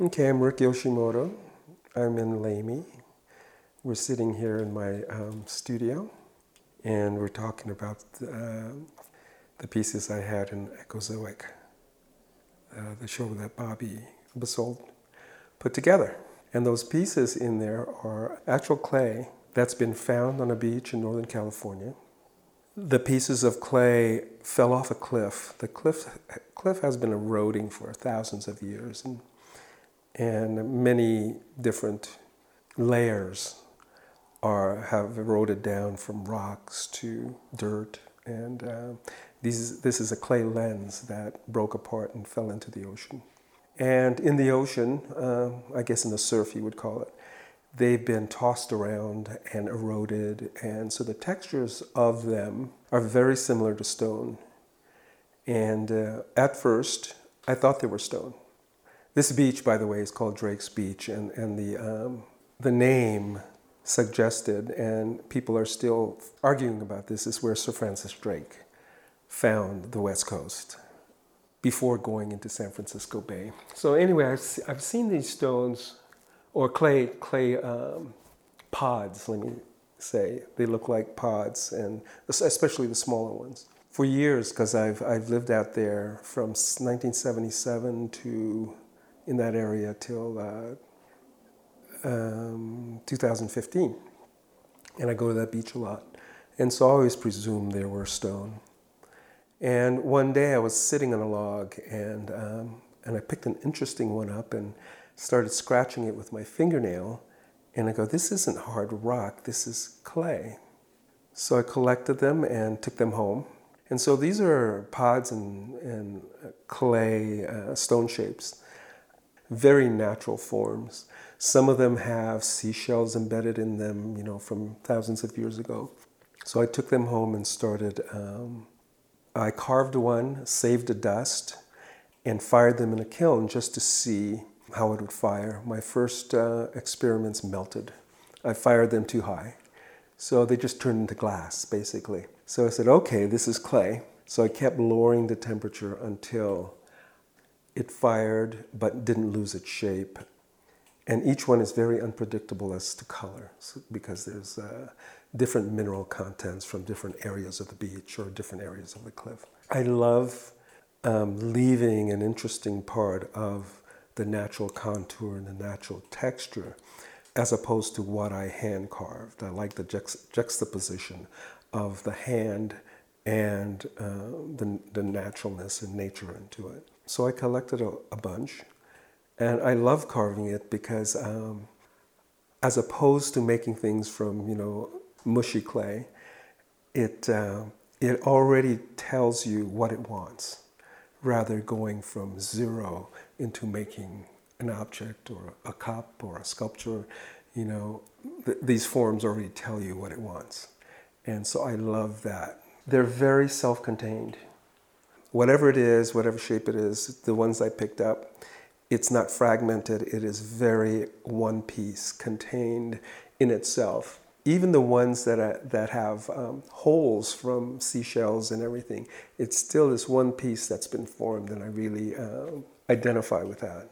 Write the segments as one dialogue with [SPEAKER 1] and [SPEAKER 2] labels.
[SPEAKER 1] Okay, I'm Rick Yoshimoto. I'm in Lamy. We're sitting here in my um, studio and we're talking about uh, the pieces I had in Echozoic, uh, the show that Bobby Basold put together. And those pieces in there are actual clay that's been found on a beach in Northern California. The pieces of clay fell off a cliff. The cliff, cliff has been eroding for thousands of years. And and many different layers are have eroded down from rocks to dirt. And uh, these, this is a clay lens that broke apart and fell into the ocean. And in the ocean uh, i guess in the surf you would call it they've been tossed around and eroded. And so the textures of them are very similar to stone. And uh, at first i thought they were stone this beach, by the way, is called Drake's Beach, and, and the, um, the name suggested, and people are still arguing about this, is where Sir Francis Drake found the West Coast before going into San Francisco Bay. So anyway, I've, I've seen these stones, or clay, clay um, pods, let me say. They look like pods, and especially the smaller ones. For years, because I've, I've lived out there from 1977 to in that area till uh, um, 2015. And I go to that beach a lot. And so I always presumed there were stone. And one day I was sitting on a log and, um, and I picked an interesting one up and started scratching it with my fingernail. And I go, this isn't hard rock, this is clay. So I collected them and took them home. And so these are pods and, and clay uh, stone shapes very natural forms. Some of them have seashells embedded in them, you know, from thousands of years ago. So I took them home and started. Um, I carved one, saved the dust, and fired them in a kiln just to see how it would fire. My first uh, experiments melted. I fired them too high. So they just turned into glass, basically. So I said, okay, this is clay. So I kept lowering the temperature until it fired but didn't lose its shape. And each one is very unpredictable as to color because there's uh, different mineral contents from different areas of the beach or different areas of the cliff. I love um, leaving an interesting part of the natural contour and the natural texture as opposed to what I hand carved. I like the juxt- juxtaposition of the hand and uh, the, the naturalness and nature into it. So I collected a, a bunch, and I love carving it because, um, as opposed to making things from you know mushy clay, it uh, it already tells you what it wants, rather going from zero into making an object or a cup or a sculpture. You know, th- these forms already tell you what it wants, and so I love that. They're very self-contained whatever it is, whatever shape it is, the ones I picked up, it's not fragmented, it is very one piece, contained in itself. Even the ones that, are, that have um, holes from seashells and everything, it's still this one piece that's been formed, and I really uh, identify with that.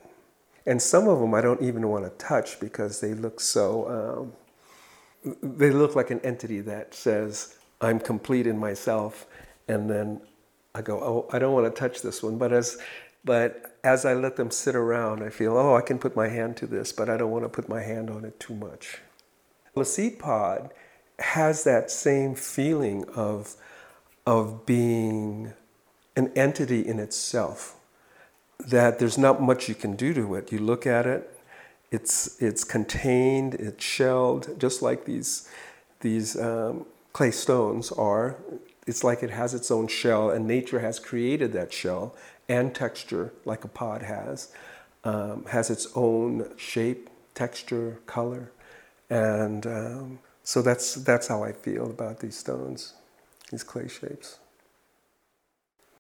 [SPEAKER 1] And some of them I don't even want to touch because they look so, um, they look like an entity that says, I'm complete in myself, and then I go, oh, I don't want to touch this one. But as, but as I let them sit around, I feel, oh, I can put my hand to this, but I don't want to put my hand on it too much. The seed pod has that same feeling of, of being an entity in itself, that there's not much you can do to it. You look at it, it's, it's contained, it's shelled, just like these, these um, clay stones are it's like it has its own shell, and nature has created that shell and texture, like a pod has, um, has its own shape, texture, color, and um, so that's that's how I feel about these stones, these clay shapes.